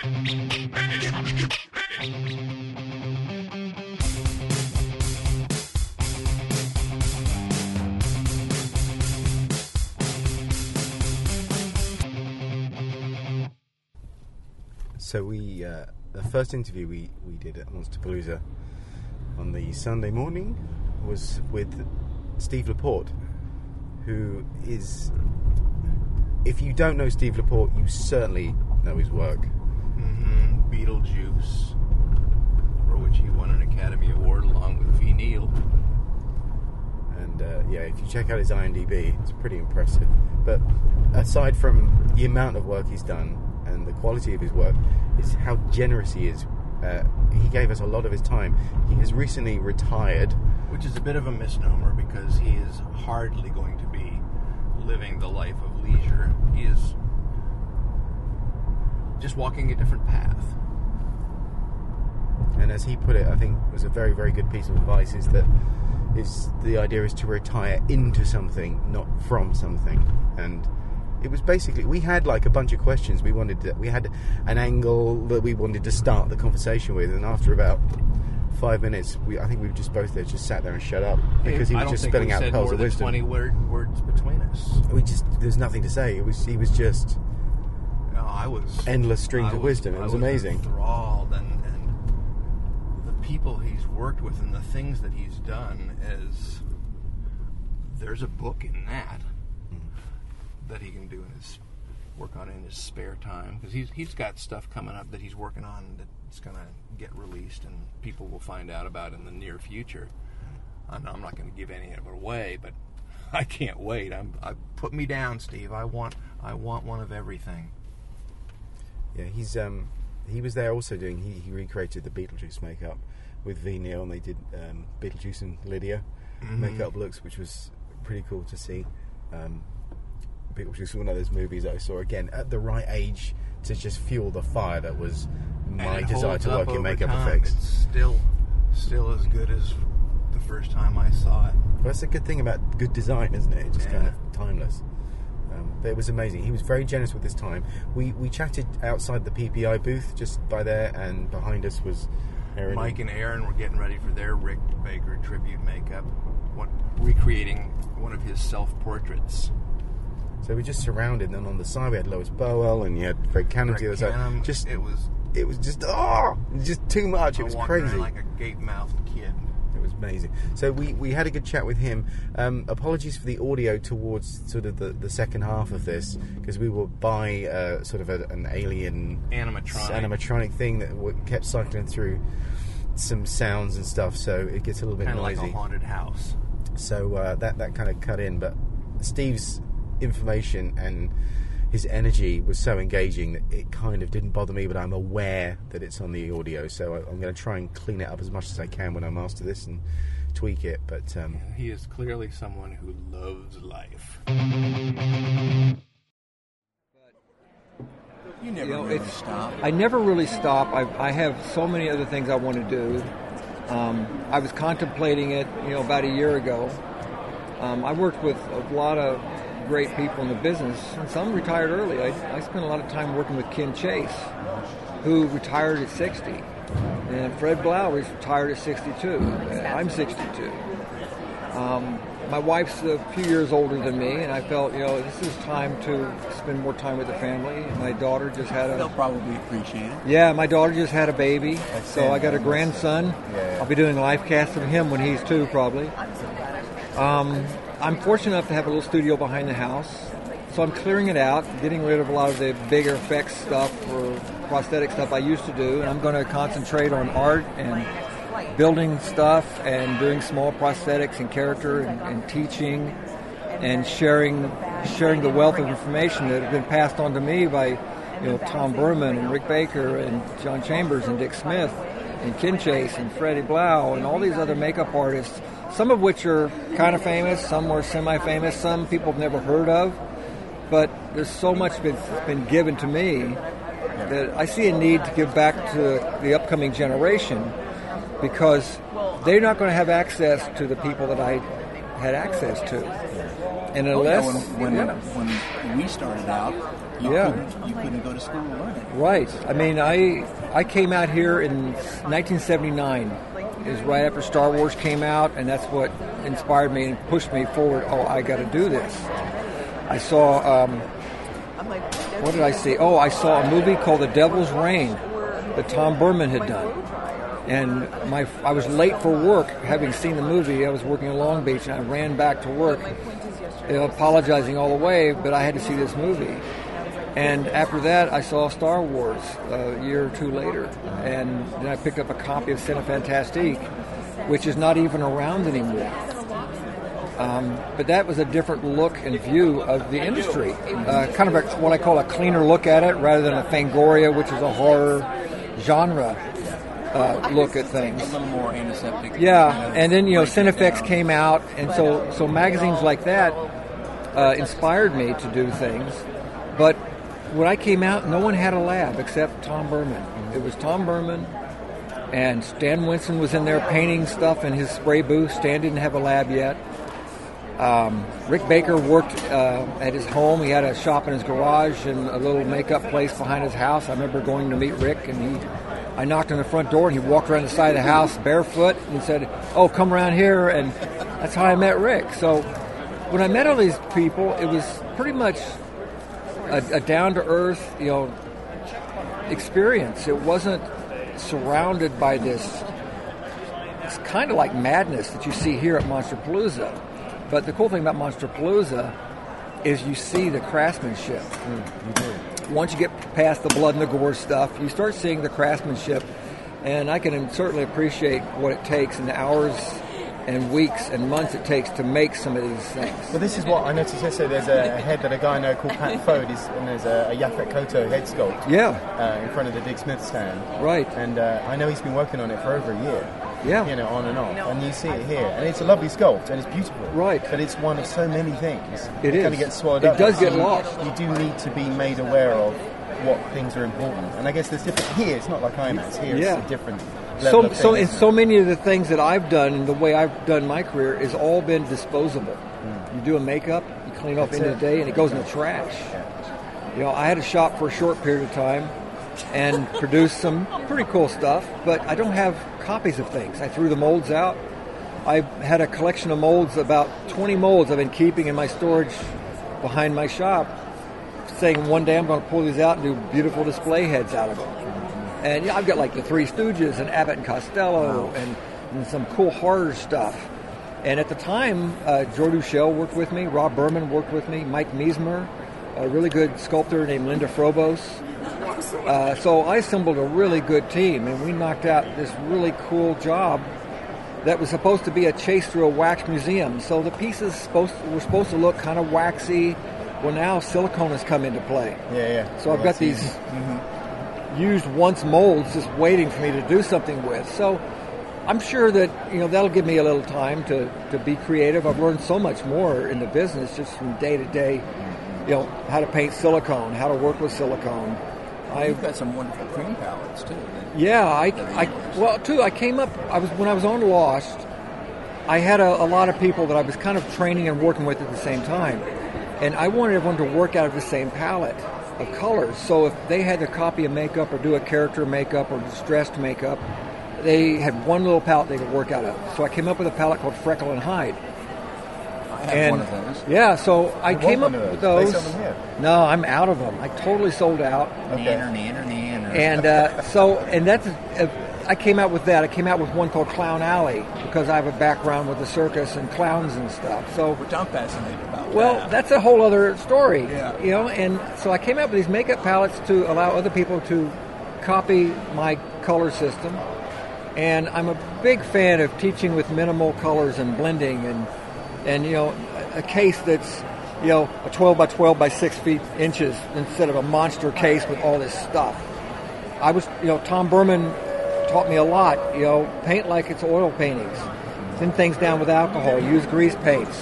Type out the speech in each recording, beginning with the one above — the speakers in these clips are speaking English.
So we, uh, the first interview we, we did at Monsterpalooza on the Sunday morning was with Steve LaPorte, who is, if you don't know Steve LaPorte, you certainly know his work. Beetlejuice, for which he won an Academy Award along with Ve Neill. And uh, yeah, if you check out his IMDb, it's pretty impressive. But aside from the amount of work he's done and the quality of his work, is how generous he is. Uh, he gave us a lot of his time. He has recently retired. Which is a bit of a misnomer because he is hardly going to be living the life of leisure. He is just walking a different path. And as he put it, I think it was a very, very good piece of advice. Is that is the idea is to retire into something, not from something. And it was basically we had like a bunch of questions we wanted. To, we had an angle that we wanted to start the conversation with, and after about five minutes, we I think we were just both there, just sat there and shut up because he was just spilling out pearls of wisdom. Twenty word, words between us. We just there's nothing to say. It was he was just I was endless streams I of wisdom. It I was amazing. Enthralled, and, and the people he's worked with and the things that he's done is there's a book in that Mm-hmm. that he can do in his work on in his spare time because he's he's got stuff coming up that he's working on that's going to get released and people will find out about in the near future. I know I'm not going to give any of it away, but I can't wait. I'm I put me down, Steve. I want I want one of everything. Yeah, he's um he was there also doing he, he recreated the Beetlejuice makeup with Ve Neill and they did um, Beetlejuice and Lydia Mm-hmm. makeup looks, which was pretty cool to see. Um, Beetlejuice was one of those movies that I saw again at the right age to just fuel the fire that was my desire to work in makeup time. effects. It's still, still as good as the first time I saw it. Well, that's a good thing about good design, isn't it? It's just kind of timeless. Um, it was amazing. He was very generous with his time. We we chatted outside the PPI booth just by there, and behind us was Aaron. Mike and Aaron were getting ready for their Rick Baker tribute makeup, what, recreating one of his self-portraits. So we just surrounded, and then on the side we had Lois Burwell, and you had Greg Cannom to the Greg other side. Just it was it was just oh, it was just too much. It was crazy. like a gape-mouthed kid. Was amazing. So we, we had a good chat with him. Um, apologies for the audio towards sort of the, the second half of this because we were by uh, sort of a, an alien Animatronic. animatronic thing that w- kept cycling through some sounds and stuff. So it gets a little bit kind of like noisy. a haunted house. so uh, that that kind of cut in. But Steve's information and his energy was so engaging that it kind of didn't bother me. But I'm aware that it's on the audio, so I, I'm going to try and clean it up as much as I can when I master this and tweak it. But um, He is clearly someone who loves life. You never You know, really stop. I never really stop. I, I have so many other things I want to do. Um, I was contemplating it, you know, about a year ago. Um, I worked with a lot of great people in the business, and some retired early. I, I spent a lot of time working with Ken Chase, who retired at 60, and Fred Blau is retired at 62. and I'm 62. Um, my wife's a few years older than me, and I felt, you know, this is time to spend more time with the family. My daughter just had a They'll probably appreciate it. yeah, my daughter just had a baby, That's so I got a grandson. Yeah. I'll be doing live casts of him when he's two, probably. Um, I'm fortunate enough to have a little studio behind the house, so I'm clearing it out, getting rid of a lot of the bigger effects stuff or prosthetic stuff I used to do, and I'm going to concentrate on art and building stuff and doing small prosthetics and character and, and teaching and sharing sharing the wealth of information that have been passed on to me by you know Tom Burman and Rick Baker and John Chambers and Dick Smith and Ken Chase and Freddie Blau and all these other makeup artists, some of which are kind of famous, some are semi-famous, some people have never heard of, but there's so much been been given to me that I see a need to give back to the upcoming generation because they're not going to have access to the people that I had access to. And Oh, unless yeah, when, when, yeah. when we started out, you, Yeah. couldn't, you couldn't go to school to learn it. Right. I mean, I I came out here in 1979. Was right after Star Wars came out, and that's what inspired me and pushed me forward. Oh, I got to do this. I saw. Um, what did I see? Oh, I saw a movie called The Devil's Rain that Tom Burman had done. And my, I was late for work, having seen the movie. I was working in Long Beach, and I ran back to work, apologizing all the way. But I had to see this movie. And after that, I saw Star Wars uh, a year or two later, and then I picked up a copy of Cinefantastique, which is not even around anymore. Um, but that was a different look and view of the industry, uh, kind of a, what I call a cleaner look at it, rather than a Fangoria, which is a horror genre uh, look at things. A little more antiseptic. Yeah, kind of and then you know, Cinefex came out, and so so magazines like that uh, inspired me to do things. But when I came out, no one had a lab except Tom Burman. It was Tom Burman, and Stan Winston was in there painting stuff in his spray booth. Stan didn't have a lab yet. Um, Rick Baker worked uh, at his home. He had a shop in his garage and a little makeup place behind his house. I remember going to meet Rick, and he, I knocked on the front door, and he walked around the side of the house barefoot and said, "Oh, come around here." And that's how I met Rick. So when I met all these people, it was pretty much a, a down to earth, you know, experience. It wasn't surrounded by this. It's kind of like madness that you see here at Monsterpalooza. But the cool thing about Monsterpalooza is you see the craftsmanship. Mm-hmm. Once you get past the blood and the gore stuff, you start seeing the craftsmanship, and I can certainly appreciate what it takes and the hours and weeks and months it takes to make some of these things. Well, this is what I noticed yesterday. There's a, a head that a guy I know called Pat Fode is, and there's a, a Yaphet Kotto head sculpt Yeah, uh, in front of the Dick Smith stand. right. And uh, I know he's been working on it for over a year. Yeah. You know, on and off. And you see it here. And it's a lovely sculpt and it's beautiful. Right. But it's one of so many things. It kind of is. gets swallowed It up. does get So you- lost. You do need to be made aware of what things are important. And I guess there's different. Here, it's not like IMAX. Here, Yeah. it's a different level So, of so, and so many of the things that I've done and the way I've done my career has all been disposable. Hmm. You do a makeup, you clean off That's into it. the day, and it goes in the trash. You know, I had a shop for a short period of time and produced some pretty cool stuff, but I don't have copies of things. I threw the molds out. I had a collection of molds, about 20 molds I've been keeping in my storage behind my shop, saying one day I'm going to pull these out and do beautiful display heads out of them. And yeah, I've got like the Three Stooges and Abbott and Costello and, and some cool horror stuff. And at the time, uh, Joe Duchel worked with me, Rob Burman worked with me, Mike Meismer, a really good sculptor named Linda Frobos. Uh, so I assembled a really good team, and we knocked out this really cool job that was supposed to be a chase through a wax museum. So the pieces supposed were supposed to look kind of waxy. Well, now silicone has come into play. Yeah, yeah. So I've got these easy. Used once molds just waiting for me to do something with. So I'm sure that you know that'll give me a little time to, to be creative. I've learned so much more in the business just from day to day. You know how to paint silicone, how to work with silicone. I You've got some wonderful cream palettes too. that- yeah, I, I well too. I came up. I was when I was on Lost. I had a, a lot of people that I was kind of training and working with at the same time, and I wanted everyone to work out of the same palette of colors. So if they had to copy a makeup or do a character makeup or distressed makeup, they had one little palette they could work out of. So I came up with a palette called Freckle and Hide. I have and one of those. yeah, so I want came up one of with those. those. They sell them. No, I'm out of them. I totally sold out. Okay. Nanner, nanner, nanner. And uh, so, and that's, uh, I came out with that. I came out with one called Clown Alley because I have a background with the circus and clowns and stuff. So, which I'm fascinated about. well, that. that's a whole other story, Yeah. you know. And so I came out with these makeup palettes to allow other people to copy my color system. And I'm a big fan of teaching with minimal colors and blending, and and you know, a, a case that's you know a 12 by 12 by 6 feet inches instead of a monster case with all this stuff. I was, you know, Tom Burman taught me a lot. You know, paint like it's oil paintings, thin things down with alcohol, use grease paints.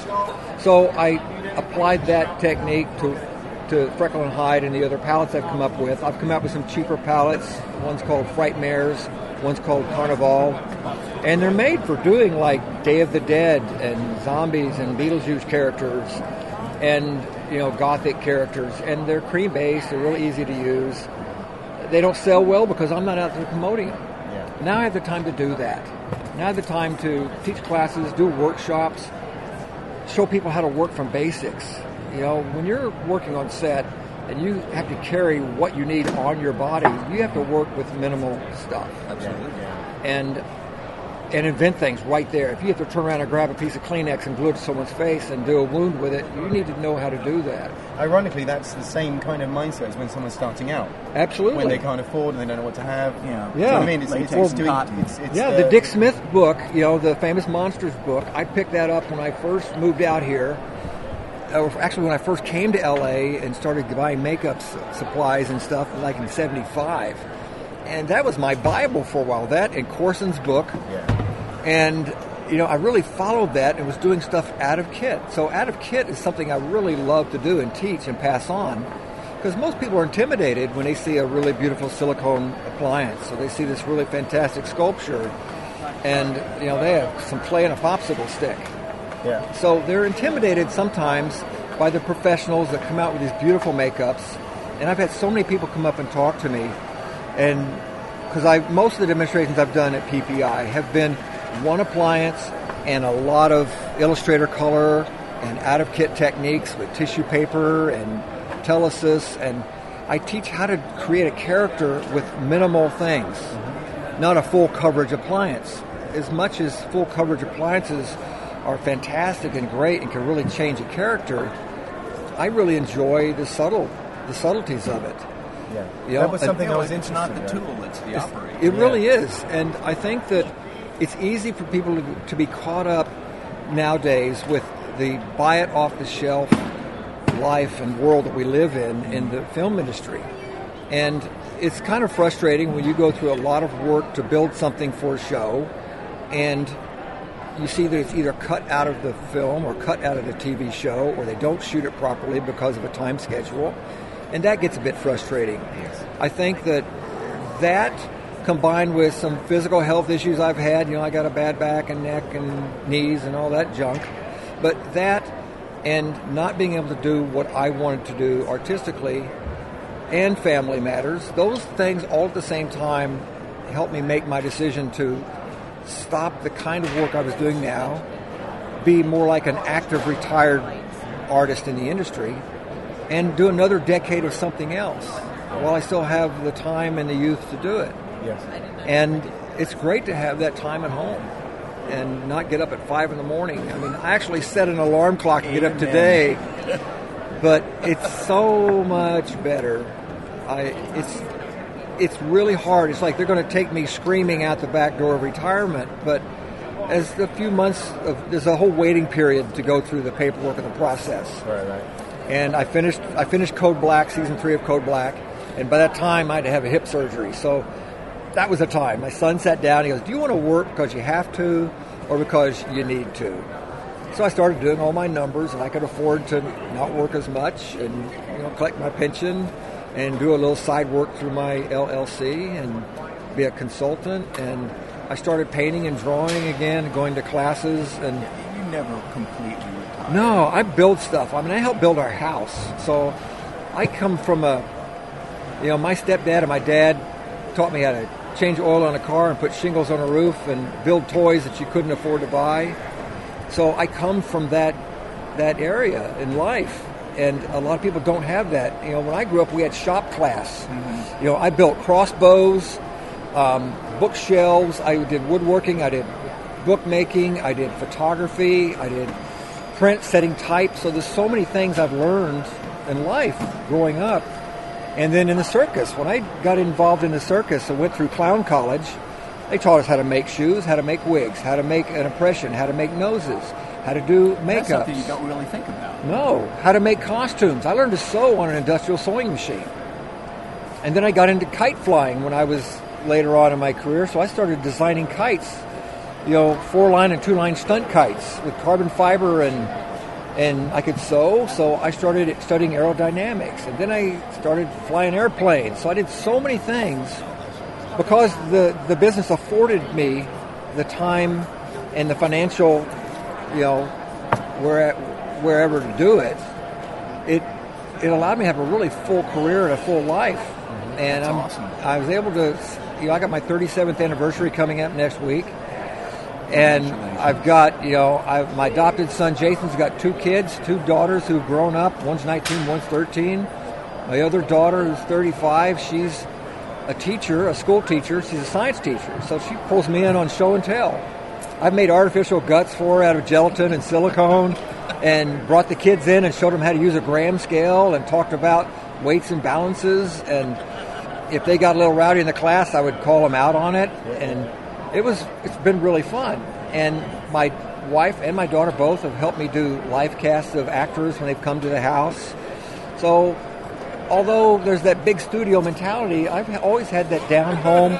So I applied that technique to to Freckle and Hide and the other palettes I've come up with. I've come up with some cheaper palettes. One's called Frightmares, one's called Carnival, and they're made for doing like Day of the Dead and zombies and Beetlejuice characters. and you know gothic characters, and they're cream based. They're really easy to use. They don't sell well because I'm not out there promoting them. Now I have the time to do that. Now I have the time to teach classes, do workshops, show people how to work from basics. You know, when you're working on set and you have to carry what you need on your body, you have to work with minimal stuff Absolutely. and and invent things right there. If you have to turn around and grab a piece of Kleenex and glue it to someone's face and do a wound with it, you need to know how to do that. Ironically, that's the same kind of mindset as when someone's starting out. Absolutely. When they can't afford and they don't know what to have. Yeah. Do you know I mean? It's, it's, Latex it's doing, cotton. it's, it's yeah, the Dick Smith book, you know, the famous Monsters book, I picked that up when I first moved out here. Uh, Actually, when I first came to LA and started buying makeup supplies and stuff, like in '75, and that was my Bible for a while. That and Corson's book, Yeah. And you know, I really followed that and was doing stuff out of kit. So out of kit is something I really love to do and teach and pass on, because most people are intimidated when they see a really beautiful silicone appliance. So they see this really fantastic sculpture, and you know, they have some clay and a popsicle stick. Yeah. So they're intimidated sometimes by the professionals that come out with these beautiful makeups. And I've had so many people come up and talk to me, and because I most of the demonstrations I've done at PPI have been one appliance and a lot of Illustrator color and out of kit techniques with tissue paper and telesis, and I teach how to create a character with minimal things, mm-hmm. not a full coverage appliance. As much as full coverage appliances are fantastic and great and can really change a character, I really enjoy the subtle, the subtleties of it. Yeah. You know, that was and- something I No, was it's not the tool; it's the operator. It really is, and I think that it's easy for people to, to be caught up nowadays with the buy it off the shelf life and world that we live in in the film industry, and it's kind of frustrating when you go through a lot of work to build something for a show, and you see that it's either cut out of the film or cut out of the TV show, or they don't shoot it properly because of a time schedule, and that gets a bit frustrating. I think that that combined with some physical health issues I've had, you know, I got a bad back and neck and knees and all that junk, but that and not being able to do what I wanted to do artistically and family matters, those things all at the same time helped me make my decision to stop the kind of work I was doing now, be more like an active retired artist in the industry, and do another decade of something else while I still have the time and the youth to do it. Yes. And it's great to have that time at home and not get up at five in the morning. I mean, I actually set an alarm clock to get up today, but it's so much better. I it's it's really hard. It's like they're going to take me screaming out the back door of retirement, but as a few months of there's a whole waiting period to go through the paperwork and the process Right, right. and I finished I finished Code Black season three of Code Black, and by that time I had to have a hip surgery. So that was the time. My son sat down. He goes, "Do you want to work because you have to, or because you need to?" So I started doing all my numbers, and I could afford to not work as much and you know collect my pension and do a little side work through my LLC and be a consultant. And I started painting and drawing again, going to classes and. You never completely retired. No, I build stuff. I mean, I help build our house. So I come from a, you know, my stepdad and my dad taught me how to change oil on a car and put shingles on a roof and build toys that you couldn't afford to buy. So I come from that that area in life. And a lot of people don't have that. You know, when I grew up, we had shop class. You know, I built crossbows, um, bookshelves. I did woodworking. I did bookmaking. I did photography. I did print, setting type. So there's so many things I've learned in life growing up. And then in the circus, when I got involved in the circus and went through clown college, they taught us how to make shoes, how to make wigs, how to make an impression, how to make noses, how to do makeup. That's something you don't really think about. No, how to make costumes. I learned to sew on an industrial sewing machine. And then I got into kite flying when I was later on in my career, so I started designing kites. You know, four line and two line stunt kites with carbon fiber and and I could sew, so I started studying aerodynamics. And then I started flying airplanes. So I did so many things because the the business afforded me the time and the financial, you know, where wherever to do it. it it allowed me to have a really full career and a full life. Mm-hmm. And That's I'm, awesome. I was able to, you know, I got my 37th anniversary coming up next week. And I've got, you know, I've, my adopted son Jason's got two kids, two daughters who've grown up. One's 19, one's 13. My other daughter, who's 35, she's a teacher, a school teacher. She's a science teacher, so she pulls me in on show and tell. I've made artificial guts for her out of gelatin and silicone, and brought the kids in and showed them how to use a gram scale and talked about weights and balances. And if they got a little rowdy in the class, I would call them out on it, and it was it's been really fun. And my wife and my daughter both have helped me do live casts of actors when they've come to the house. So although there's that big studio mentality, I've always had that down home.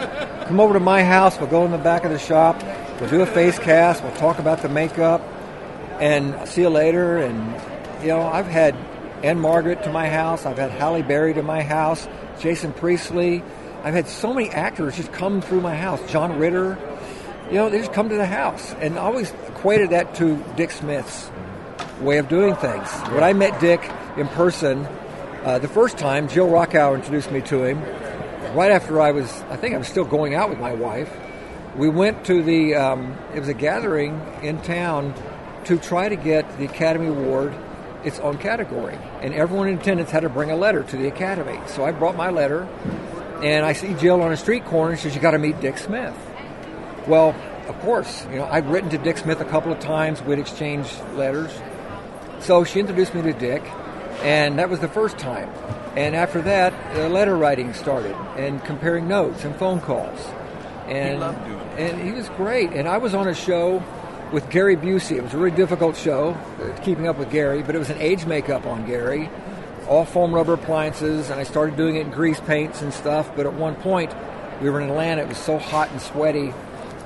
Come over to my house, we'll go in the back of the shop, we'll do a face cast, we'll talk about the makeup, and see you later. And, you know, I've had Ann-Margret to my house, I've had Halle Berry to my house, Jason Priestley. I've had so many actors just come through my house, John Ritter. You know, they just come to the house. And I always equated that to Dick Smith's way of doing things. When I met Dick in person, uh, the first time, Jill Rockow introduced me to him. Right after I was, I think I was still going out with my wife. We went to the, um, it was a gathering in town to try to get the Academy Award its own category. And everyone in attendance had to bring a letter to the Academy. So I brought my letter, and I see Jill on a street corner, and she says, You got to meet Dick Smith. Well, of course, you know, I'd written to Dick Smith a couple of times, we'd exchanged letters. So she introduced me to Dick, and that was the first time. And after that, uh, letter writing started, and comparing notes and phone calls. And, loved doing that. and he was great. And I was on a show with Gary Busey. It was a really difficult show, uh, keeping up with Gary, but it was an age makeup on Gary, all foam rubber appliances, and I started doing it in grease paints and stuff. But at one point, we were in Atlanta. It was so hot and sweaty,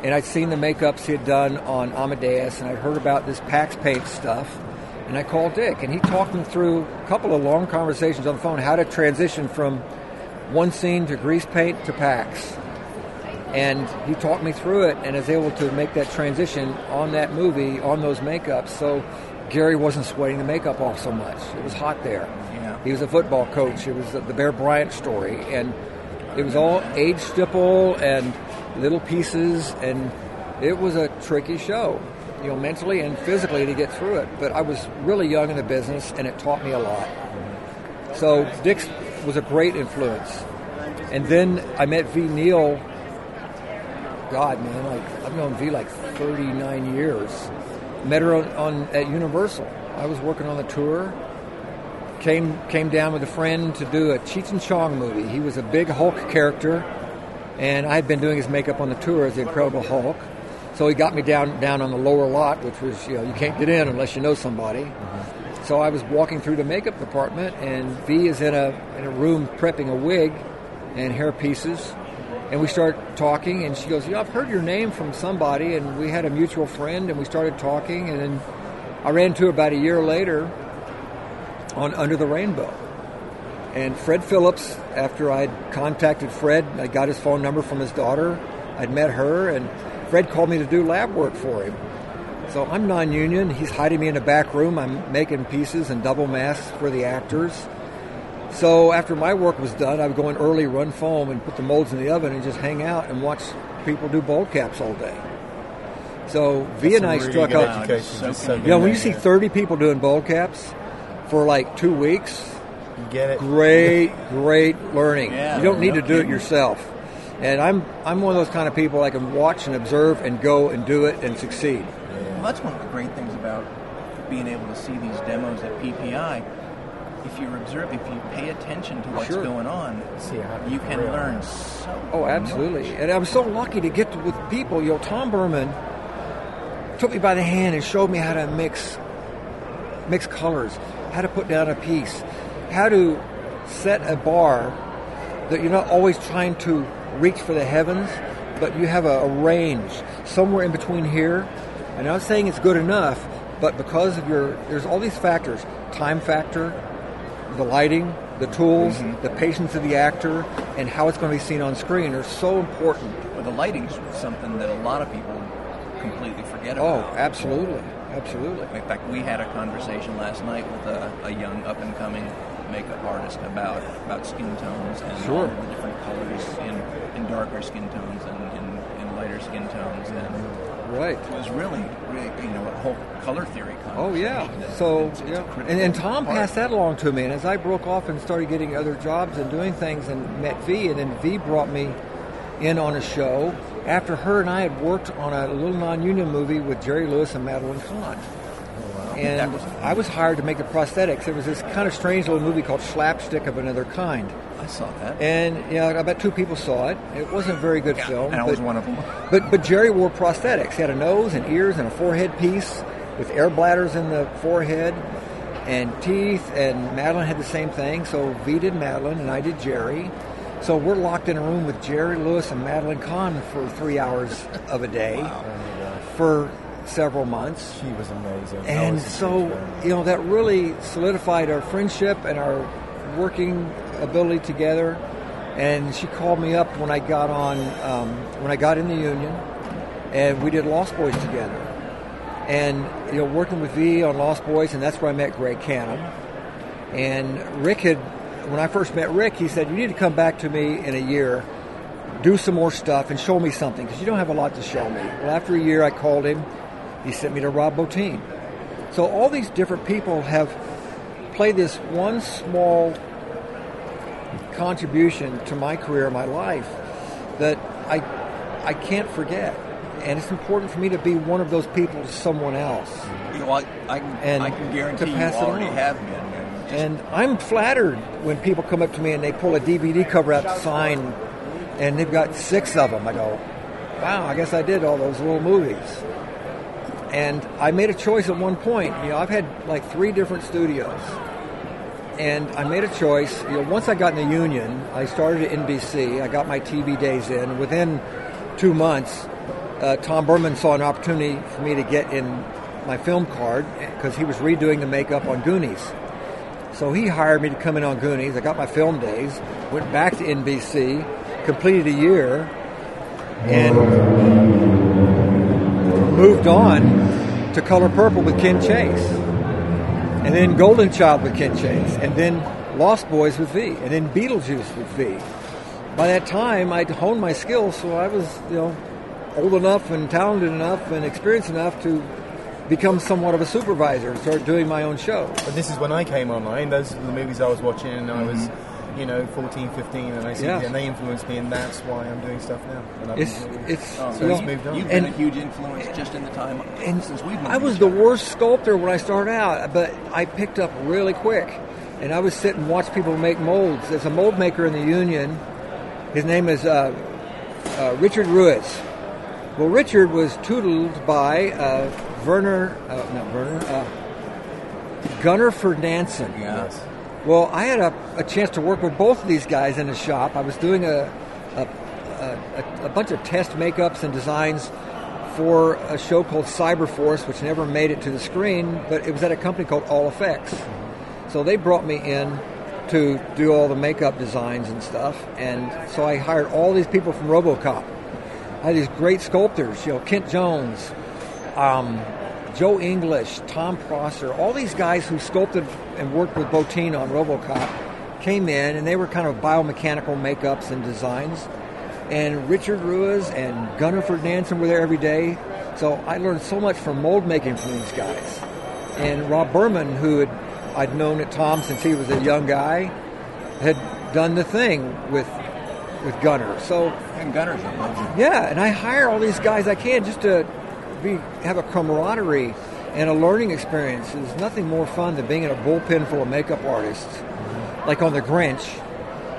and I'd seen the makeups he had done on Amadeus, and I'd heard about this Pax paint stuff. And I called Dick, and he talked me through a couple of long conversations on the phone how to transition from one scene to grease paint to Pax. And he talked me through it, and I was able to make that transition on that movie, on those makeups. So Gary wasn't sweating the makeup off so much. It was hot there. He was a football coach. It was the, Bear Bryant story, and it was all age stipple and little pieces, and it was a tricky show, you know, mentally and physically to get through it. But I was really young in the business, and it taught me a lot. So Dick was a great influence. And then I met Ve Neill. God, man, like I've known V like 39 years. Met her on, on at Universal. I was working on the tour. Came came down with a friend to do a Cheech and Chong movie. He was a big Hulk character, and I had been doing his makeup on the tour as the Incredible Hulk. So he got me down down on the lower lot, which was you know you can't get in unless you know somebody. Mm-hmm. So I was walking through the makeup department, and V is in a in a room prepping a wig and hair pieces, and we start talking, and she goes, "Yeah, I've heard your name from somebody," and we had a mutual friend, and we started talking, and then I ran into her about a year later on Under the Rainbow. And Fred Phillips, after I'd contacted Fred, I got his phone number from his daughter. I'd met her, and Fred called me to do lab work for him. So I'm non-union. He's hiding me in a back room. I'm making pieces and double masks for the actors. So after my work was done, I would go in early, run foam, and put the molds in the oven, and just hang out and watch people do bald caps all day. So V and I struck up. education, So just. You know, when you see 30 people doing bald caps for like two weeks, You get it. great, great learning. Yeah, you don't need no to do it yourself. And I'm I'm one of those kind of people I can watch and observe and go and do it and succeed. Well, that's one of the great things about being able to see these demos at PPI. If you observe, if you pay attention to what's Sure. going on, See you can real. learn so. Oh, absolutely. And I'm so lucky to get to, with people. You know, Tom Burman took me by the hand and showed me how to mix mix colors, how to put down a piece, how to set a bar that you're not always trying to reach for the heavens, but you have a, a range somewhere in between here. And I'm not saying it's good enough, but because of your, there's all these factors: time factor, the lighting, the tools, Mm-hmm. the patience of the actor, and how it's going to be seen on screen are so important. Well, the lighting's something that a lot of people completely forget about. Oh, about. absolutely. Absolutely. In fact, we had a conversation last night with a, a young up and coming makeup artist about about skin tones and Sure. different colors in, in darker skin tones and in, in lighter skin tones and Right. it was really, really you know a whole color theory Oh yeah. So it's- it's yeah, and, and Tom part. passed that along to me. And as I broke off and started getting other jobs and doing things, and met V, and then V brought me in on a show after her and I had worked on a little non-union movie with Jerry Lewis and Madeline Kahn. And was- I was hired to make the prosthetics. It was this kind of strange little movie called Slapstick of Another Kind. I saw that. And yeah, I bet two people saw it. It wasn't a very good Yeah, film. and I but- was one of them. but but Jerry wore prosthetics. He had a nose and ears and a forehead piece with air bladders in the forehead and teeth. And Madeline had the same thing. So V did Madeline and I did Jerry. So we're locked in a room with Jerry Lewis and Madeline Kahn for three hours of a day for several months. She was amazing. And was so, you know, that really solidified our friendship and our working ability together. And she called me up when I got on, um, when I got in the union, and we did Lost Boys together. And, you know, working with V on Lost Boys, and that's where I met Greg Cannom. And Rick had, when I first met Rick, he said, You need to come back to me in a year, do some more stuff, and show me something, because you don't have a lot to show me. Well, after a year, I called him. He sent me to Rob Bottin. So all these different people have played this one small contribution to my career, my life, that I I can't forget. And it's important for me to be one of those people to someone else. You know, I, I, And I can to guarantee you pass it already on. have been. And I'm flattered when people come up to me and they pull a DVD cover out sign, and they've got six of them. I go, wow, I guess I did all those little movies. And I made a choice at one point. You know, I've had like three different studios. And I made a choice. You know, once I got in the union, I started at NBC. I got my TV days in. Within two months, uh, Tom Burman saw an opportunity for me to get in my film card because he was redoing the makeup on Goonies. So he hired me to come in on Goonies. I got my film days, went back to NBC, completed a year, and moved on to Color Purple with Ken Chase. And then Golden Child with Ken Chase. And then Lost Boys with V. And then Beetlejuice with V. By that time, I'd honed my skills, so I was, you know, old enough and talented enough and experienced enough to become somewhat of a supervisor and start doing my own show. But this is when I came online. Those are the movies I was watching, and I was, you know, 14, 15, and I see, Yeah. and they influenced me, and that's why I'm doing stuff now. And I've It's been- it's Oh, so you it's moved on. You've been And- a huge influence just in the time and since we've known I was the other. worst sculptor when I started out, but I picked up really quick. And I would sit and watch people make molds. There's a mold maker in the union. His name is uh, uh, Richard Ruiz. Well, Richard was tuteled by uh, Werner, uh, not Werner, uh, Gunnar Ferdinandsen. Yeah. Yes. Well, I had a, a chance to work with both of these guys in the shop. I was doing a, a, a, a bunch of test makeups and designs for a show called Cyberforce, which never made it to the screen, but it was at a company called All Effects. So they brought me in to do all the makeup designs and stuff, and so I hired all these people from RoboCop. I had these great sculptors, you know, Kent Jones, um, Joe English, Tom Prosser, all these guys who sculpted and worked with Bottin on RoboCop came in, and they were kind of biomechanical makeups and designs. And Richard Ruiz and Gunnar Ferdinandsen were there every day. So I learned so much from mold making from these guys. And Rob Burman, who had I'd known at Tom since he was a young guy, had done the thing with with Gunnar. So And Gunnar's a legend. yeah, and I hire all these guys I can just to be have a camaraderie and a learning experience. There's nothing more fun than being in a bullpen full of makeup artists, like on the Grinch.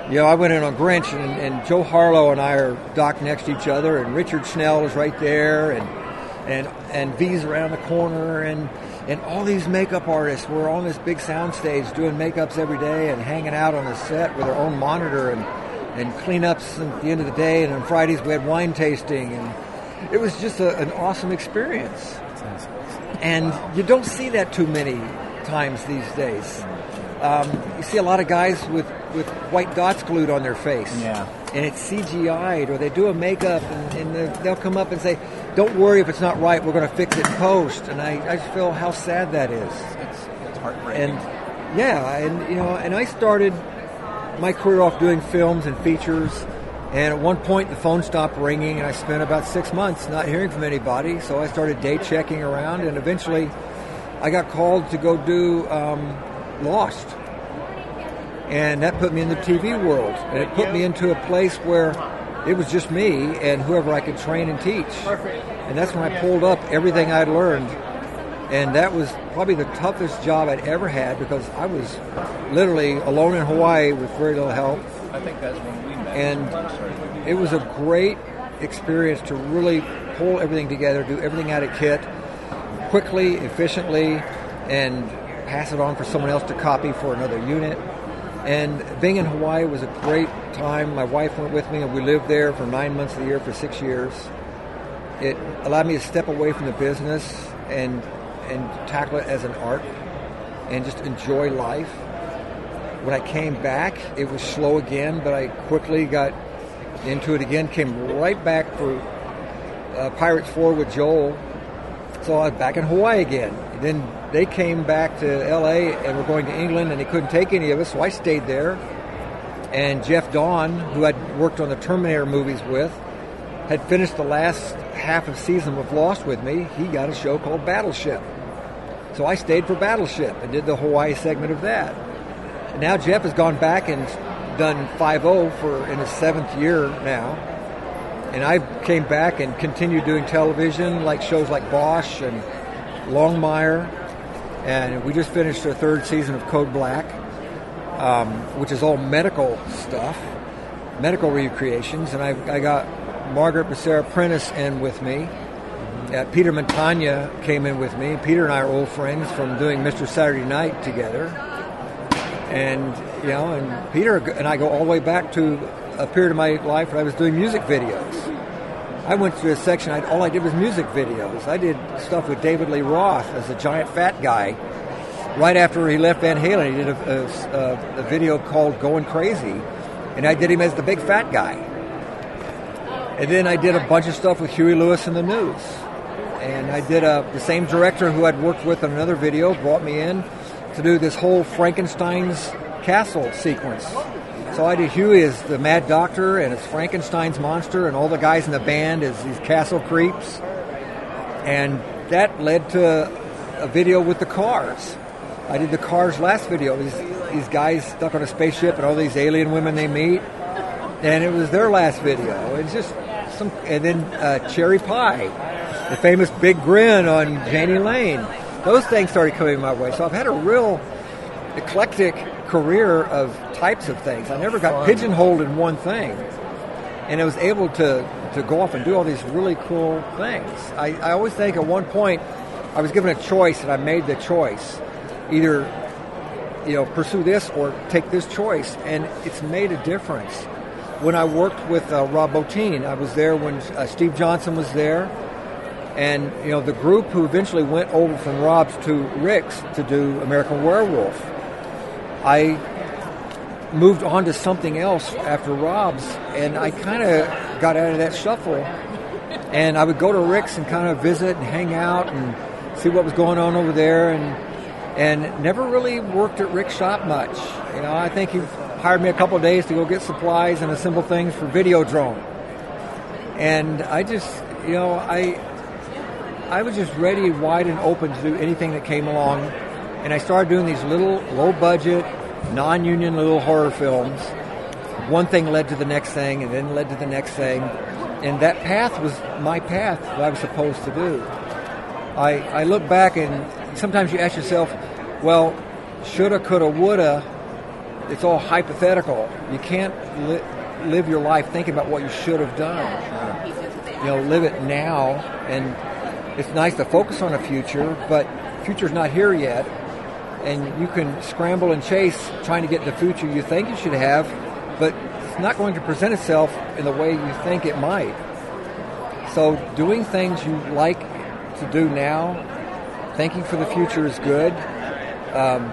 You know, I went in on Grinch, and, and Joel Harlow and I are docked next to each other, and Richard Snell is right there, and and and V's around the corner, and and all these makeup artists were on this big soundstage doing makeups every day and hanging out on the set with their own monitor and and cleanups at the end of the day, and on Fridays we had wine tasting, and it was just a, an awesome experience. And you don't see that too many times these days. Um, you see a lot of guys with, with white dots glued on their face. Yeah. And it's CGI'd, or they do a makeup, and, and they'll come up and say, don't worry if it's not right. We're going to fix it in post. And I, I just feel how sad that is. It's, it's heartbreaking. And yeah, and you know, and I started my career off doing films and features. And at one point, the phone stopped ringing, and I spent about six months not hearing from anybody. So I started day checking around, and eventually, I got called to go do um, Lost, and that put me in the TV world, and it put me into a place where it was just me and whoever I could train and teach. And that's when I pulled up everything I'd learned. And that was probably the toughest job I'd ever had because I was literally alone in Hawaii with very little help. I think that's when. And it was a great experience to really pull everything together, do everything out of kit quickly, efficiently, and pass it on for someone else to copy for another unit. And being in Hawaii was a great time. My wife went with me, and we lived there for nine months of the year for six years. It allowed me to step away from the business and and tackle it as an art and just enjoy life. When I came back, it was slow again, but I quickly got into it again. Came right back for uh, Pirates Four with Joel, so I was back in Hawaii again. Then they came back to LA and were going to England, and they couldn't take any of us, so I stayed there. And Jeff Dawn, who I'd worked on the Terminator movies with, had finished the last half of season of Lost with me. He got a show called Battleship. So I stayed for Battleship and did the Hawaii segment of that. And now Jeff has gone back and done 5-0 for in his seventh year now. And I came back and continued doing television, like shows like Bosch and Longmire. And we just finished our third season of Code Black, um, which is all medical stuff, medical recreations. And I, I got Margaret Becerra Prentice in with me. Uh, Peter Montagna came in with me. Peter and I are old friends from doing Mr. Saturday Night together. And, you know, and Peter and I go all the way back to a period of my life when I was doing music videos. I went through a section, I, all I did was music videos. I did stuff with David Lee Roth as a giant fat guy. Right after he left Van Halen, he did a, a, a video called Going Crazy, and I did him as the big fat guy. And then I did a bunch of stuff with Huey Lewis and the News. And I did a, the same director who I'd worked with on another video brought me in to do this whole Frankenstein's castle sequence. So I did Huey as the Mad Doctor, and it's Frankenstein's monster, and all the guys in the band as these castle creeps. And that led to a video with the Cars. I did the Cars last video. These these guys stuck on a spaceship, and all these alien women they meet, and it was their last video. It's just some, and then uh, Cherry Pie, the famous big grin on Jani Lane. Those things started coming my way. So I've had a real eclectic career of types of things. I never got pigeonholed in one thing, and I was able to to go off and do all these really cool things. I, I always think at one point I was given a choice, and I made the choice, either you know pursue this or take this choice, and it's made a difference. When I worked with uh, Rob Bottin, I was there when uh, Steve Johnson was there, and you know the group who eventually went over from Rob's to Rick's to do American Werewolf. I moved on to something else after Rob's, and I kind of got out of that shuffle. And I would go to Rick's and kind of visit and hang out and see what was going on over there, and and never really worked at Rick's shop much. You know, I think he hired me a couple days to go get supplies and assemble things for Videodrome. And I just, you know, I I was just ready, wide and open to do anything that came along. And I started doing these little, low budget, non union little horror films. One thing led to the next thing, and then led to the next thing. And that path was my path that I was supposed to do. I, I look back, and sometimes you ask yourself, well, shoulda, coulda, woulda. It's all hypothetical. You can't li- live your life thinking about what you should have done. You know, live it now and it's nice to focus on a future, but future's not here yet. And you can scramble and chase trying to get the future you think you should have, but it's not going to present itself in the way you think it might. So doing things you like to do now, thinking for the future is good. Um,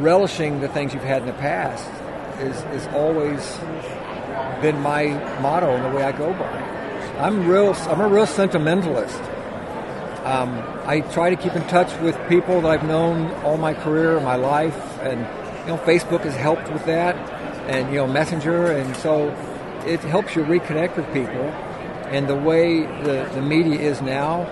relishing the things you've had in the past is, is always been my motto and the way I go by. I'm real. I'm a real sentimentalist. Um, I try to keep in touch with people that I've known all my career, my life, and you know, Facebook has helped with that, and you know, Messenger, and so it helps you reconnect with people. And the way the, the media is now,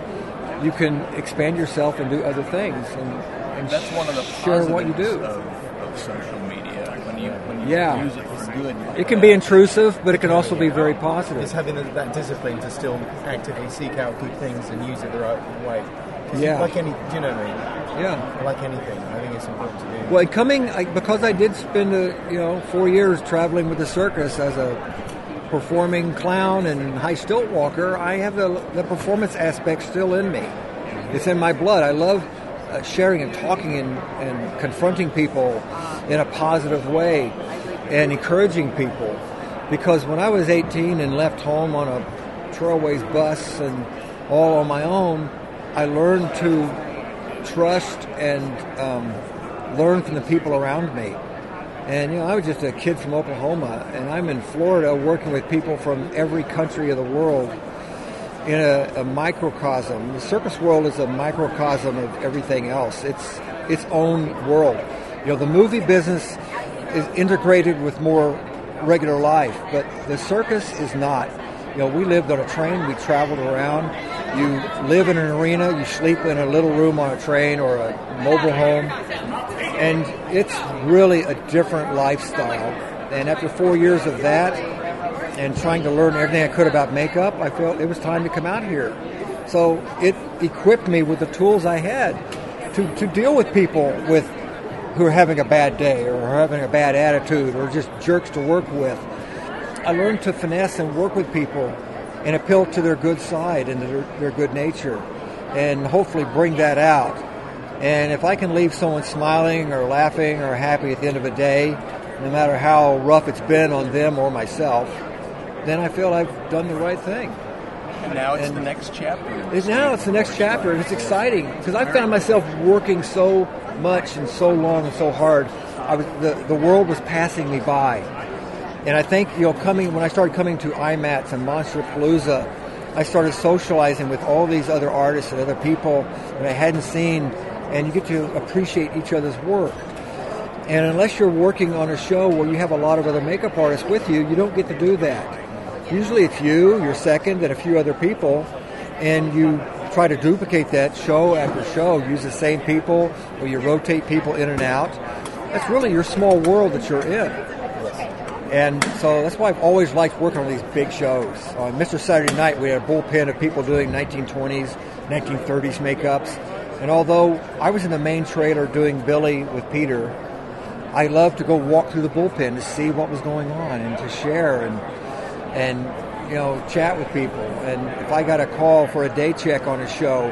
you can expand yourself and do other things, and, and That's one of the share what you do. Of, of social media when you when you Yeah. use it good. It can be intrusive, but it can also be very positive. It's having that discipline to still actively seek out good things and use it the right way. Yeah. Like any, do you know what I mean? Yeah. Like anything, I think it's important to do. Well, coming I, because I did spend a, you know four years traveling with the circus as a performing clown and high stilt walker. I have the, the performance aspect still in me. It's in my blood. I love uh, sharing and talking and, and confronting people in a positive way and encouraging people. Because when I was 18 and left home on a Trailways bus and all on my own, I learned to trust and um, learn from the people around me. And you know, I was just a kid from Oklahoma, and I'm in Florida working with people from every country of the world in a, a microcosm. The circus world is a microcosm of everything else. It's its own world. You know, the movie business is integrated with more regular life, but the circus is not. You know, we lived on a train, we traveled around. You live in an arena, you sleep in a little room on a train or a mobile home, and it's really a different lifestyle. And after four years of that, and trying to learn everything I could about makeup, I felt it was time to come out here. So it equipped me with the tools I had to, to deal with people with who are having a bad day or are having a bad attitude or just jerks to work with. I learned to finesse and work with people and appeal to their good side and their, their good nature and hopefully bring that out. And if I can leave someone smiling or laughing or happy at the end of a day, no matter how rough it's been on them or myself, then I feel I've done the right thing. And now it's And- the next chapter. And now it's the next chapter, and it's exciting because I found myself working so much and so long and so hard. I was the the world was passing me by, and I think you know coming when I started coming to IMATS and Monsterpalooza, I started socializing with all these other artists and other people that I hadn't seen, and you get to appreciate each other's work. And unless you're working on a show where you have a lot of other makeup artists with you, you don't get to do that. Usually it's you, your second, and a few other people, and you try to duplicate that show after show, use the same people, or you rotate people in and out. That's really your small world that you're in. And so that's why I've always liked working on these big shows. Uh, on Mr. Saturday Night, we had a bullpen of people doing 1920s, 1930s makeups. And although I was in the main trailer doing Billy with Peter, I loved to go walk through the bullpen to see what was going on and to share and and you know chat with people. And if I got a call for a day check on a show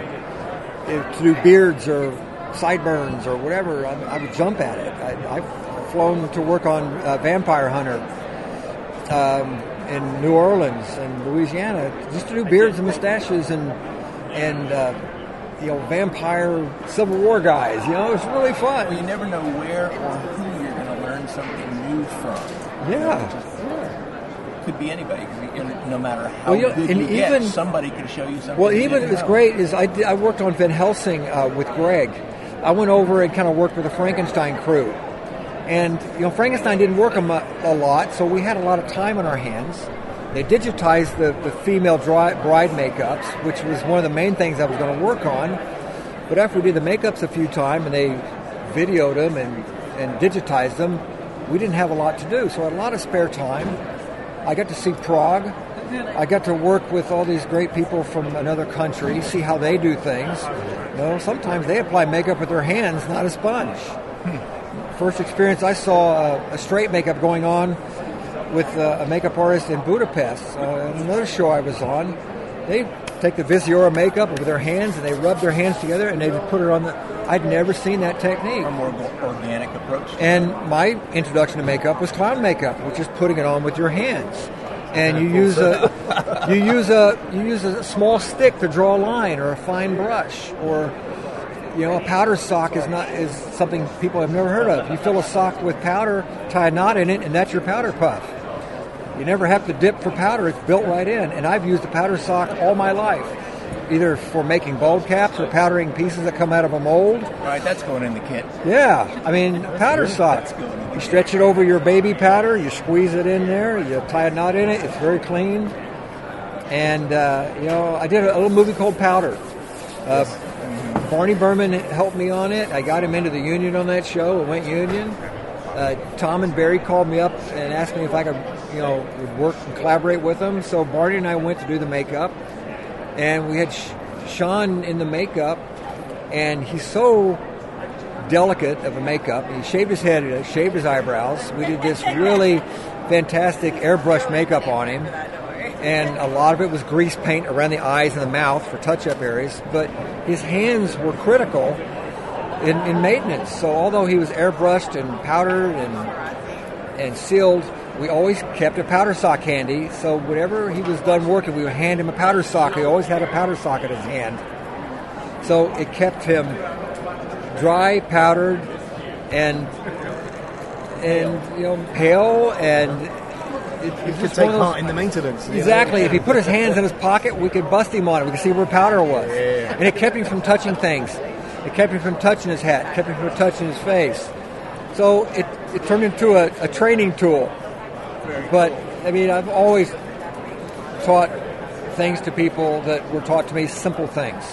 if, to do beards or sideburns or whatever, I, I would jump at it. I, I've flown to work on uh, Vampire Hunter um, in New Orleans and Louisiana just to do beards and mustaches and and uh, you know vampire Civil War guys. You know, it's really fun. Well, you never know where or who you're going to learn something new from. Yeah. Could be anybody. No matter how Well, you know, good you get, somebody could show you something. Well, even it's great is I, I worked on Van Helsing uh, with Greg. I went over and kind of worked with the Frankenstein crew, and you know Frankenstein didn't work a, a lot, so we had a lot of time on our hands. They digitized the, the female dri- bride makeups, which was one of the main things I was going to work on. But after we did the makeups a few times and they videoed them and, and digitized them, we didn't have a lot to do. So I had a lot of spare time. I got to see Prague. I got to work with all these great people from another country, see how they do things. You know, sometimes they apply makeup with their hands, not a sponge. First experience I saw a, a straight makeup going on with uh, a makeup artist in Budapest. Uh, another show I was on, they take the Visiora makeup with their hands and they rub their hands together and they put it on the. I'd never seen that technique. A more organic approach. And my introduction to makeup was clown makeup, which is putting it on with your hands. And you use a you use a you use a small stick to draw a line or a fine brush or you know a powder sock is not is something people have never heard of. You fill a sock with powder, tie a knot in it, and that's your powder puff. You never have to dip for powder; it's built right in. And I've used the powder sock all my life, either for making bald caps or powdering pieces that come out of a mold. All right, that's going in the kit. Yeah, I mean powder sock. You stretch it over your baby powder, you squeeze it in there, you tie a knot in it. It's very clean. And uh, you know, I did a little movie called Powder. Uh, Barney Burman helped me on it. I got him into the union on that show. It went union. Uh, Tom and Bari called me up and asked me if I could, you know, would work and collaborate with them. So Barney and I went to do the makeup, and we had Sean in the makeup, and he's so delicate of a makeup. He shaved his head, shaved his eyebrows. We did this really fantastic airbrush makeup on him, and a lot of it was grease paint around the eyes and the mouth for touch-up areas. But his hands were critical in, in maintenance. So although he was airbrushed and powdered and and sealed, we always kept a powder sock handy. So whenever he was done working, we would hand him a powder sock. He always had a powder sock in his hand. So it kept him dry, powdered, and and you know pale and. It, it's could take those- part in the maintenance. you know? Exactly. If he put his hands in his pocket, we could bust him on it. We could see where powder was. Yeah. And it kept him from touching things. It kept him from touching his hat. kept him from touching his face. So it, it turned into a, a training tool. But, I mean, I've always taught things to people that were taught to me, simple things.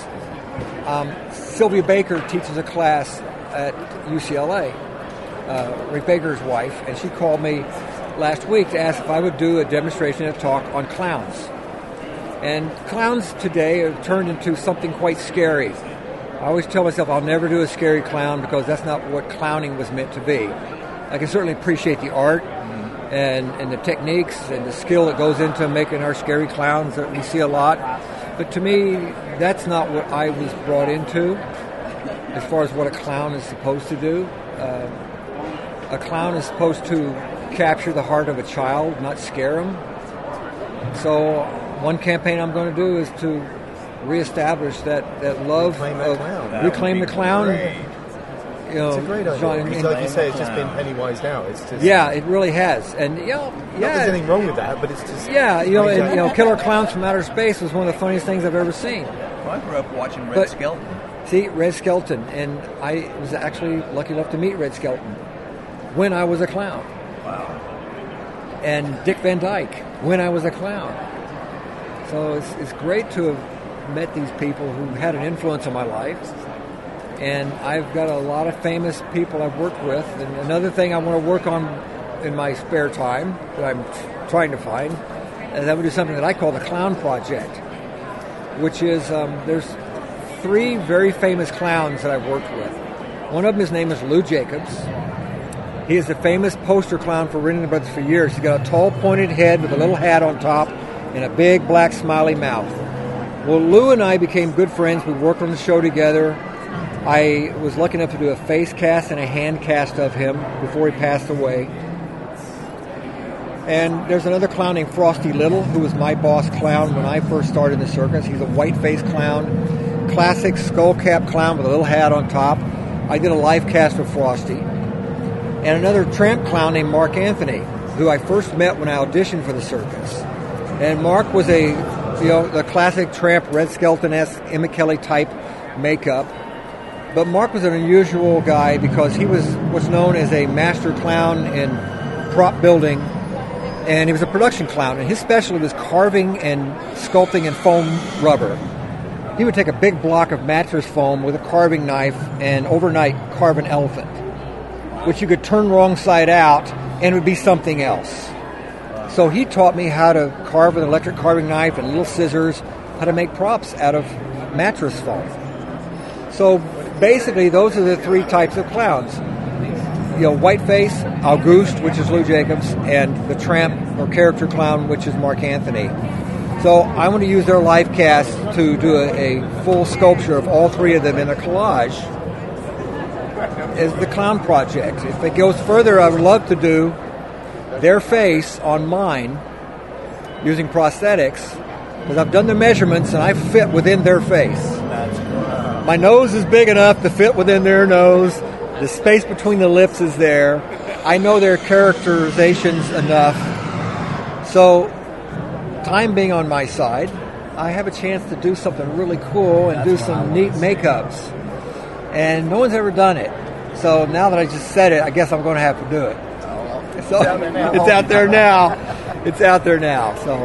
Um, Sylvia Baker teaches a class at UCLA, uh, Rick Baker's wife, and she called me last week to ask if I would do a demonstration and a talk on clowns. And clowns today have turned into something quite scary. I always tell myself I'll never do a scary clown because that's not what clowning was meant to be. I can certainly appreciate the art and, and the techniques and the skill that goes into making our scary clowns that we see a lot. But to me, that's not what I was brought into as far as what a clown is supposed to do. Uh, a clown is supposed to capture the heart of a child, not scare them. So, one campaign I'm going to do is to reestablish that, that love Reclaim of clown. Reclaim the clown. You know, It's a great idea. Jean- Because like you say, it's just been pennywise out. It's just yeah, it really has, and you know, Not yeah, there's anything wrong with that, but it's just yeah, you know, and, you know, Killer Clowns from Outer Space was one of the funniest things I've ever seen. Well, I grew up watching Red But- Skelton. See, Red Skelton, and I was actually lucky enough to meet Red Skelton when I was a clown, Wow. and Dick Van Dyke when I was a clown. So it's, it's great to have met these people who had an influence on my life. And I've got a lot of famous people I've worked with. And another thing I want to work on in my spare time that I'm trying to find is I would do something that I call the Clown Project, which is um, there's three very famous clowns that I've worked with. One of them, his name is Lou Jacobs. He is the famous poster clown for Ringling Brothers for years. He's got a tall, pointed head with a little hat on top and a big, black, smiley mouth. Well, Lou and I became good friends. We worked on the show together. I was lucky enough to do a face cast and a hand cast of him before he passed away. And there's another clown named Frosty Little, who was my boss clown when I first started the circus. He's a white faced clown, classic skull cap clown with a little hat on top. I did a live cast of Frosty. And another tramp clown named Mark Anthony, who I first met when I auditioned for the circus. And Mark was a, you know, the classic tramp, Red Skelton esque Emmett Kelly type makeup. But Mark was an unusual guy because he was what's known as a master clown in prop building, and he was a production clown. And his specialty was carving and sculpting in foam rubber. He would take a big block of mattress foam with a carving knife and overnight carve an elephant, which you could turn wrong side out and it would be something else. So he taught me how to carve with an electric carving knife and little scissors, how to make props out of mattress foam. So basically, those are the three types of clowns. You know, Whiteface, Auguste, which is Lou Jacobs, and the Tramp or character clown, which is Mark Anthony. So I want to use their live cast to do a, a full sculpture of all three of them in a collage as the Clown Project. If it goes further, I would love to do their face on mine using prosthetics because I've done the measurements and I fit within their face. My nose is big enough to fit within their nose. The space between the lips is there. I know their characterizations enough. So, time being on my side, I have a chance to do something really cool and do some neat makeups. And no one's ever done it. So now that I just said it, I guess I'm going to have to do it. So, out there now. it's out there now. It's out there now. So,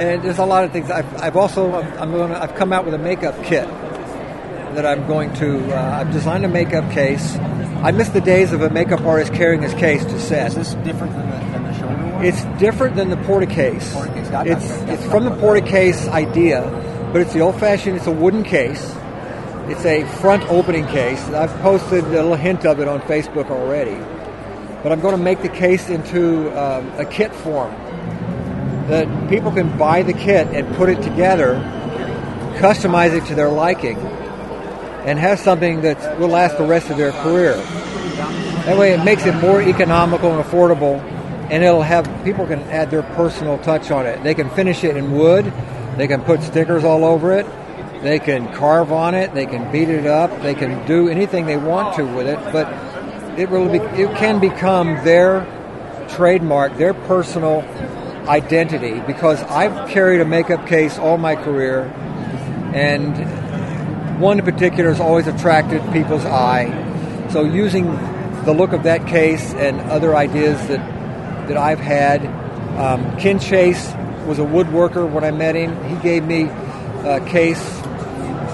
and there's a lot of things. I've, I've also I'm going to, I've come out with a makeup kit that I'm going to. Uh, I've designed a makeup case. I miss the days of a makeup artist carrying his case to set. Is this different than the, than the shoulder one? It's different than the porta case. Porta case, got it, It's got it, got it's from the porta case idea, but it's the old fashioned. It's a wooden case. It's a front opening case. I've posted a little hint of it on Facebook already, but I'm going to make the case into um, a kit form that people can buy the kit and put it together, customize it to their liking, and have something that will last the rest of their career. That way, it makes it more economical and affordable, and it'll have people can add their personal touch on it. They can finish it in wood, they can put stickers all over it, they can carve on it, they can beat it up, they can do anything they want to with it. But it really be, it can become their trademark, their personal identity. Because I've carried a makeup case all my career, and one in particular has always attracted people's eye. So using the look of that case and other ideas that that I've had, um, Ken Chase was a woodworker when I met him. He gave me a case.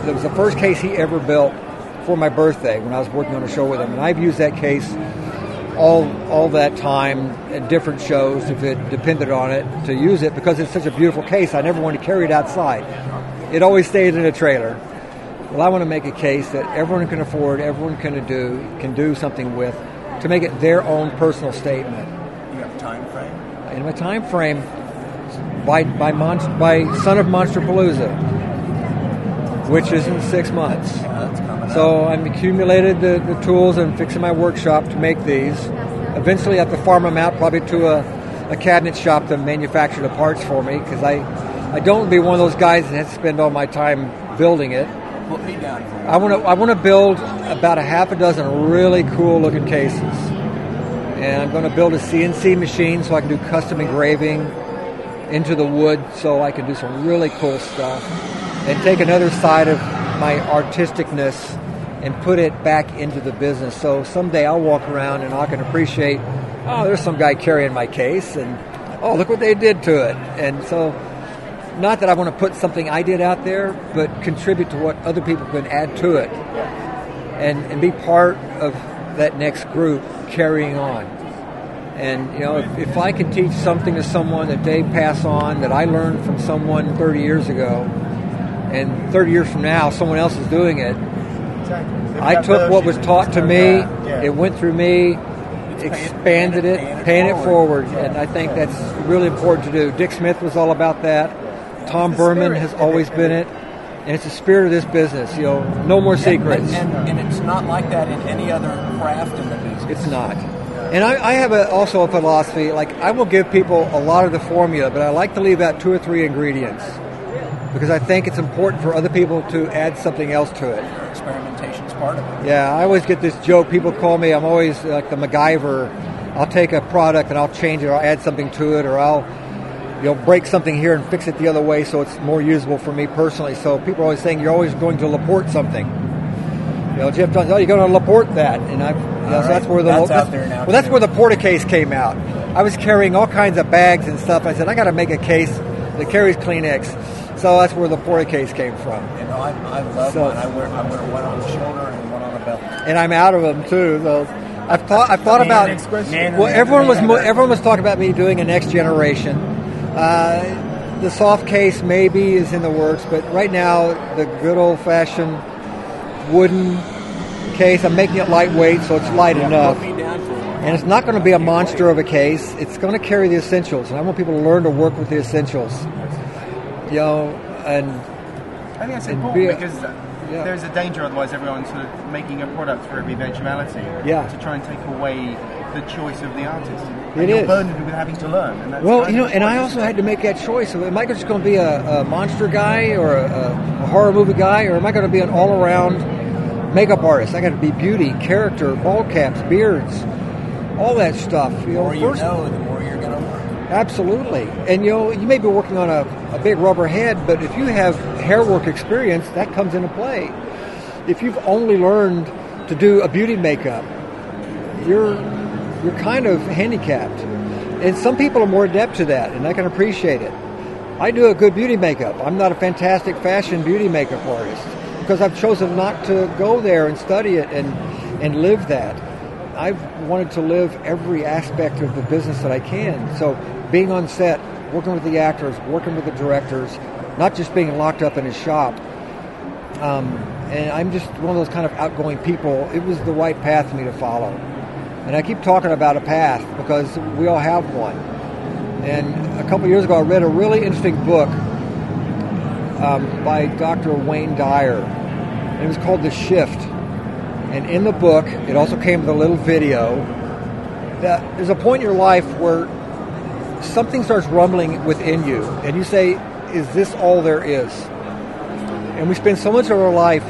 That was the first case he ever built for my birthday when I was working on a show with him, and I've used that case all all that time at different shows if it depended on it to use it because it's such a beautiful case. I never wanted to carry it outside. It always stayed in a trailer. Well, I want to make a case that everyone can afford, everyone can do, can do something with, to make it their own personal statement. You have a time frame? In my time frame, by by by Son of Monsterpalooza, which is in six months. Yeah, that's coming So I'm accumulated the, the tools and fixing my workshop to make these. Eventually, I have to farm them out probably to a, a cabinet shop to manufacture the parts for me because I I don't want to be one of those guys that has to spend all my time building it. Put me down I want to I want to build about a half a dozen really cool looking cases, and I'm going to build a CNC machine so I can do custom engraving into the wood, so I can do some really cool stuff, and take another side of my artisticness and put it back into the business. So someday I'll walk around and I can appreciate, oh, there's some guy carrying my case, and oh, look what they did to it, and so not that I want to put something I did out there, but contribute to what other people can add to it, and and be part of that next group carrying on. And you know, if, if I can teach something to someone that they pass on that I learned from someone 30 years ago, and 30 years from now someone else is doing it, Exactly. I took what was taught to me, Yeah. it went through me, expanded it, paying it paying it forward. forward, and I think that's really important to do. Dick Smith was all about that. Tom Burman has always been it, and it's the spirit of this business. You know, no more secrets. And, and, and it's not like that in any other craft in the business. It's not. And I, I have a, also a philosophy. Like I will give people a lot of the formula, but I like to leave out two or three ingredients because I think it's important for other people to add something else to it. Experimentation is part of it. Yeah, I always get this joke. People call me. I'm always like the MacGyver. I'll take a product and I'll change it, or I'll add something to it, or I'll you know break something here and fix it the other way so it's more usable for me personally. So people are always saying you're always going to Laporte something. You know, Jeff Johnson, oh, you're going to Laporte that, and I. You know, so that's where the That's out there now, well, that's where the Porta case came out. I was carrying all kinds of bags and stuff. I said I got to make a case that carries Kleenex. So that's where the Porta case came from. You know, I, I love So- mine. I wear, I wear one on the shoulder and one on the belt. and I'm out of them too. So I've thought I've thought about well, everyone was everyone was talking about me doing a next generation. Uh, the soft case maybe is in the works, but right now the good old fashioned wooden case. I'm making it lightweight, so it's light enough. Put me down for one. And it's not going to be a monster of a case. It's going to carry the essentials, and I want people to learn to work with the essentials. You know, and I think that's important because yeah. there's a danger otherwise everyone's sort of making a product for every eventuality. Yeah. To try and take away the choice of the artist. It and you're is. burdened with having to learn. And that's Well, you know, and I also had to make that choice. Am I just going to be a, a monster guy or a, a, a horror movie guy, or am I going to be an all-around makeup artist? I got to be beauty, character, bald caps, beards, all that stuff. You The know, more you first, know, the more you're going to work. Absolutely. And you know, you may be working on a, a big rubber head, but if you have hair work experience, that comes into play. If you've only learned to do a beauty makeup, you're you're kind of handicapped. And some people are more adept to that, and I can appreciate it. I do a good beauty makeup. I'm not a fantastic fashion beauty makeup artist because I've chosen not to go there and study it and, and live that. I've wanted to live every aspect of the business that I can. So being on set, working with the actors, working with the directors, not just being locked up in a shop. Um, and I'm just one of those kind of outgoing people. It was the right path for me to follow. And I keep talking about a path because we all have one. And a couple years ago, I read a really interesting book um, by Dr. Wayne Dyer. And it was called The Shift. And in the book, it also came with a little video that there's a point in your life where something starts rumbling within you, and you say, Is this all there is? And we spend so much of our life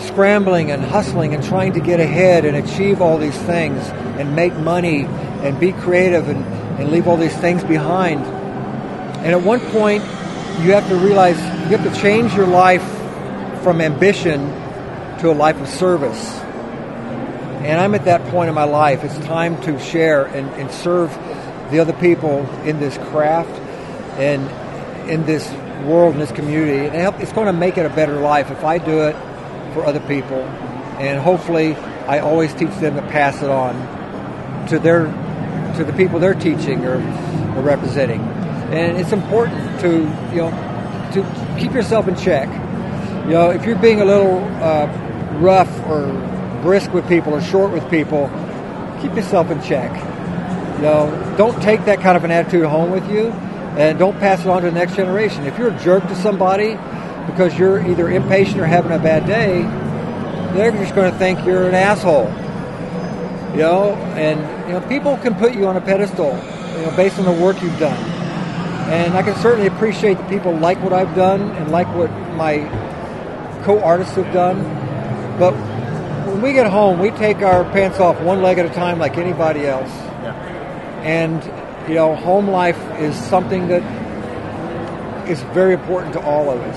scrambling and hustling and trying to get ahead and achieve all these things and make money and be creative and, and leave all these things behind. And at one point, you have to realize you have to change your life from ambition to a life of service. And I'm at that point in my life. It's time to share and, and serve the other people in this craft and in this world, in this community. And help, it's going to make it a better life if I do it for other people. And hopefully, I always teach them to pass it on to their to the people they're teaching or, or representing. And it's important to you know to keep yourself in check. You know, if you're being a little uh, rough or brisk with people or short with people, keep yourself in check. You know, don't take that kind of an attitude home with you, and don't pass it on to the next generation. If you're a jerk to somebody because you're either impatient or having a bad day, they're just going to think you're an asshole. You know, and you know, people can put you on a pedestal, you know, based on the work you've done. And I can certainly appreciate that people like what I've done and like what my co-artists have done. But when we get home, we take our pants off one leg at a time, like anybody else. And you know, home life is something that is very important to all of us.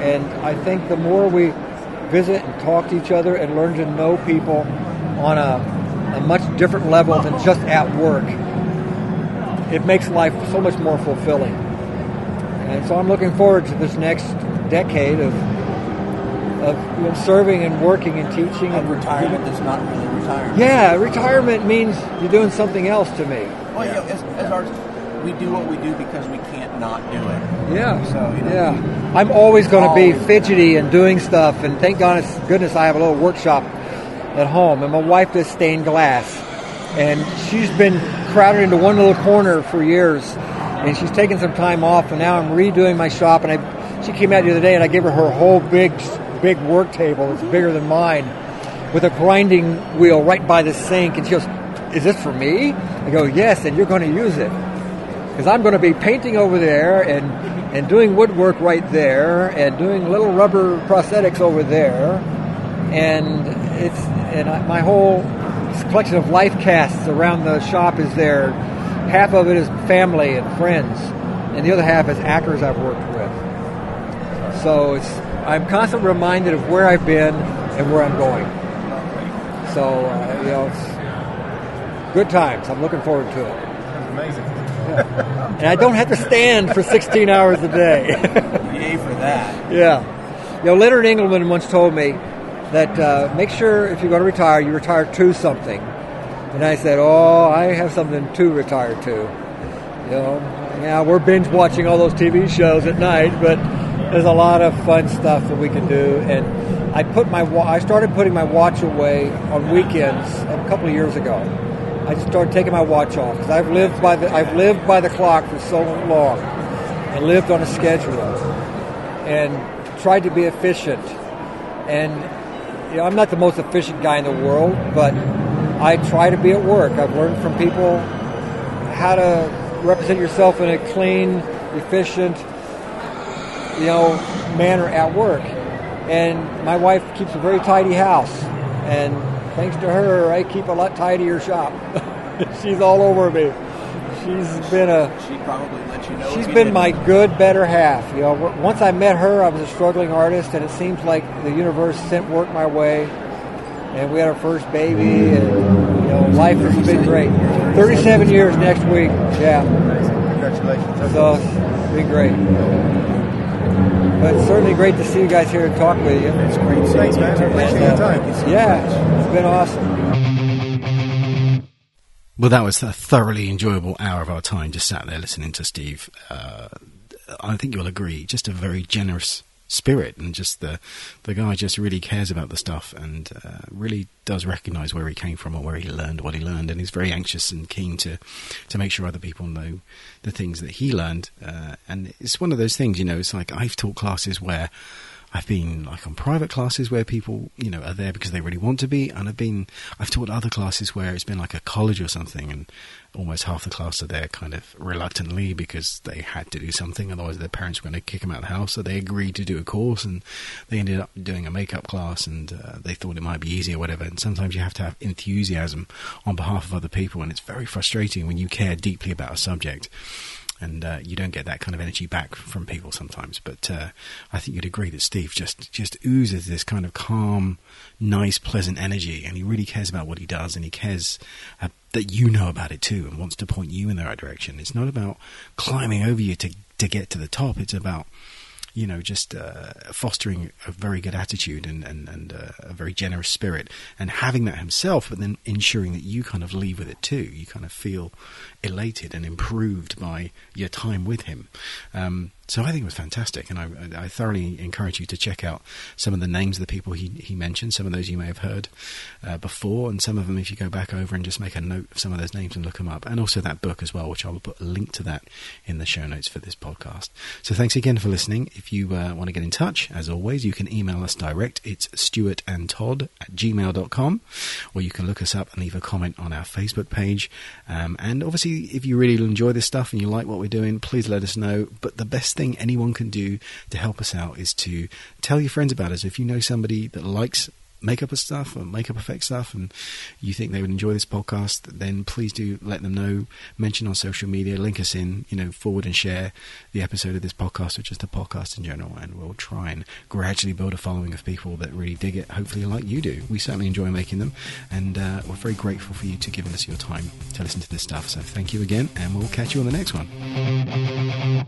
And I think the more we visit and talk to each other and learn to know people on a, a much different level than just at work, it makes life so much more fulfilling. And so I'm looking forward to this next decade of of you know, serving and working and teaching And retirement that's not really retirement. Yeah, retirement means you're doing something else to me. Well, you know, as, as artists, we do what we do because we can't not do it. Yeah. So, you know, yeah. I'm always going to be fidgety and doing stuff, and thank goodness, goodness I have a little workshop at home, and my wife does stained glass, and she's been crowded into one little corner for years, and she's taken some time off, and now I'm redoing my shop, and I, she came out the other day, and I gave her her whole big, big work table. It's bigger than mine, with a grinding wheel right by the sink, and she goes, "Is this for me?" I go, "Yes, and you're going to use it." because I'm going to be painting over there and and doing woodwork right there and doing little rubber prosthetics over there, and it's and I, my whole collection of life casts around the shop is there. Half of it is family and friends, and the other half is actors I've worked with. So it's I'm constantly reminded of where I've been and where I'm going. So uh, you know, it's good times. I'm looking forward to it. That's amazing. And I don't have to stand for 16 hours a day. Yay for that. yeah. You know, Leonard Engelman once told me that uh, make sure if you're going to retire, you retire to something. And I said, oh, I have something to retire to. You know, yeah, we're binge watching all those TV shows at night, but there's a lot of fun stuff that we can do. And I put my wa- I started putting my watch away on weekends a couple of years ago. I just started taking my watch off because I've lived by the I've lived by the clock for so long and lived on a schedule and tried to be efficient. And you know, I'm not the most efficient guy in the world, but I try to be at work. I've learned from people how to represent yourself in a clean, efficient, you know, manner at work. And my wife keeps a very tidy house, and thanks to her, I keep a lot tidier shop. She's all over me. she's been a She'd probably let you know. She's you been didn't. my good, better half. You know, once I met her, I was a struggling artist, and it seems like the universe sent work my way. And we had our first baby, and you know, life has been great. Thirty-seven years next week. Yeah, Congratulations. So it's been great. But it's certainly great to see you guys here and talk with you. It's great. Thanks, man. I appreciate your time. Yeah, it's been awesome. Well, that was a thoroughly enjoyable hour of our time just sat there listening to Steve. Uh, I think you'll agree, just a very generous spirit, and just the the guy just really cares about the stuff and uh, really does recognise where he came from or where he learned what he learned, and he's very anxious and keen to to make sure other people know the things that he learned. Uh, and it's one of those things, you know. It's like I've taught classes where. I've been like on private classes where people, you know, are there because they really want to be, and I've been, I've taught other classes where it's been like a college or something, and almost half the class are there kind of reluctantly because they had to do something, otherwise their parents were going to kick them out of the house. So they agreed to do a course, and they ended up doing a makeup class, and uh, they thought it might be easy or whatever. And sometimes you have to have enthusiasm on behalf of other people, and it's very frustrating when you care deeply about a subject and uh, you don't get that kind of energy back from people sometimes. But uh, I think you'd agree that Steve just just oozes this kind of calm, nice, pleasant energy, and he really cares about what he does, and he cares uh, that you know about it too, and wants to point you in the right direction. It's not about climbing over you to to get to the top. It's about you know, just uh, fostering a very good attitude and, and, and uh, a very generous spirit and having that himself, but then ensuring that you kind of leave with it too. You kind of feel elated and improved by your time with him. Um, so I think it was fantastic, and I, I thoroughly encourage you to check out some of the names of the people he, he mentioned. Some of those you may have heard uh, before, and some of them, if you go back over and just make a note of some of those names and look them up, and also that book as well, which I will put a link to that in the show notes for this podcast. So thanks again for listening. If you uh, want to get in touch, as always, you can email us direct. It's Stuart and Todd at gmail.com, or you can look us up and leave a comment on our Facebook page. Um, and obviously, if you really enjoy this stuff and you like what we're doing, please let us know. But the best thing anyone can do to help us out is to tell your friends about us. If you know somebody that likes makeup stuff or makeup effect stuff and you think they would enjoy this podcast then please do let them know. Mention on social media link us in you know forward and share the episode of this podcast or just the podcast in general and we'll try and gradually build a following of people that really dig it hopefully like you do. We certainly enjoy making them and uh, we're very grateful for you to giving us your time to listen to this stuff. So thank you again and we'll catch you on the next one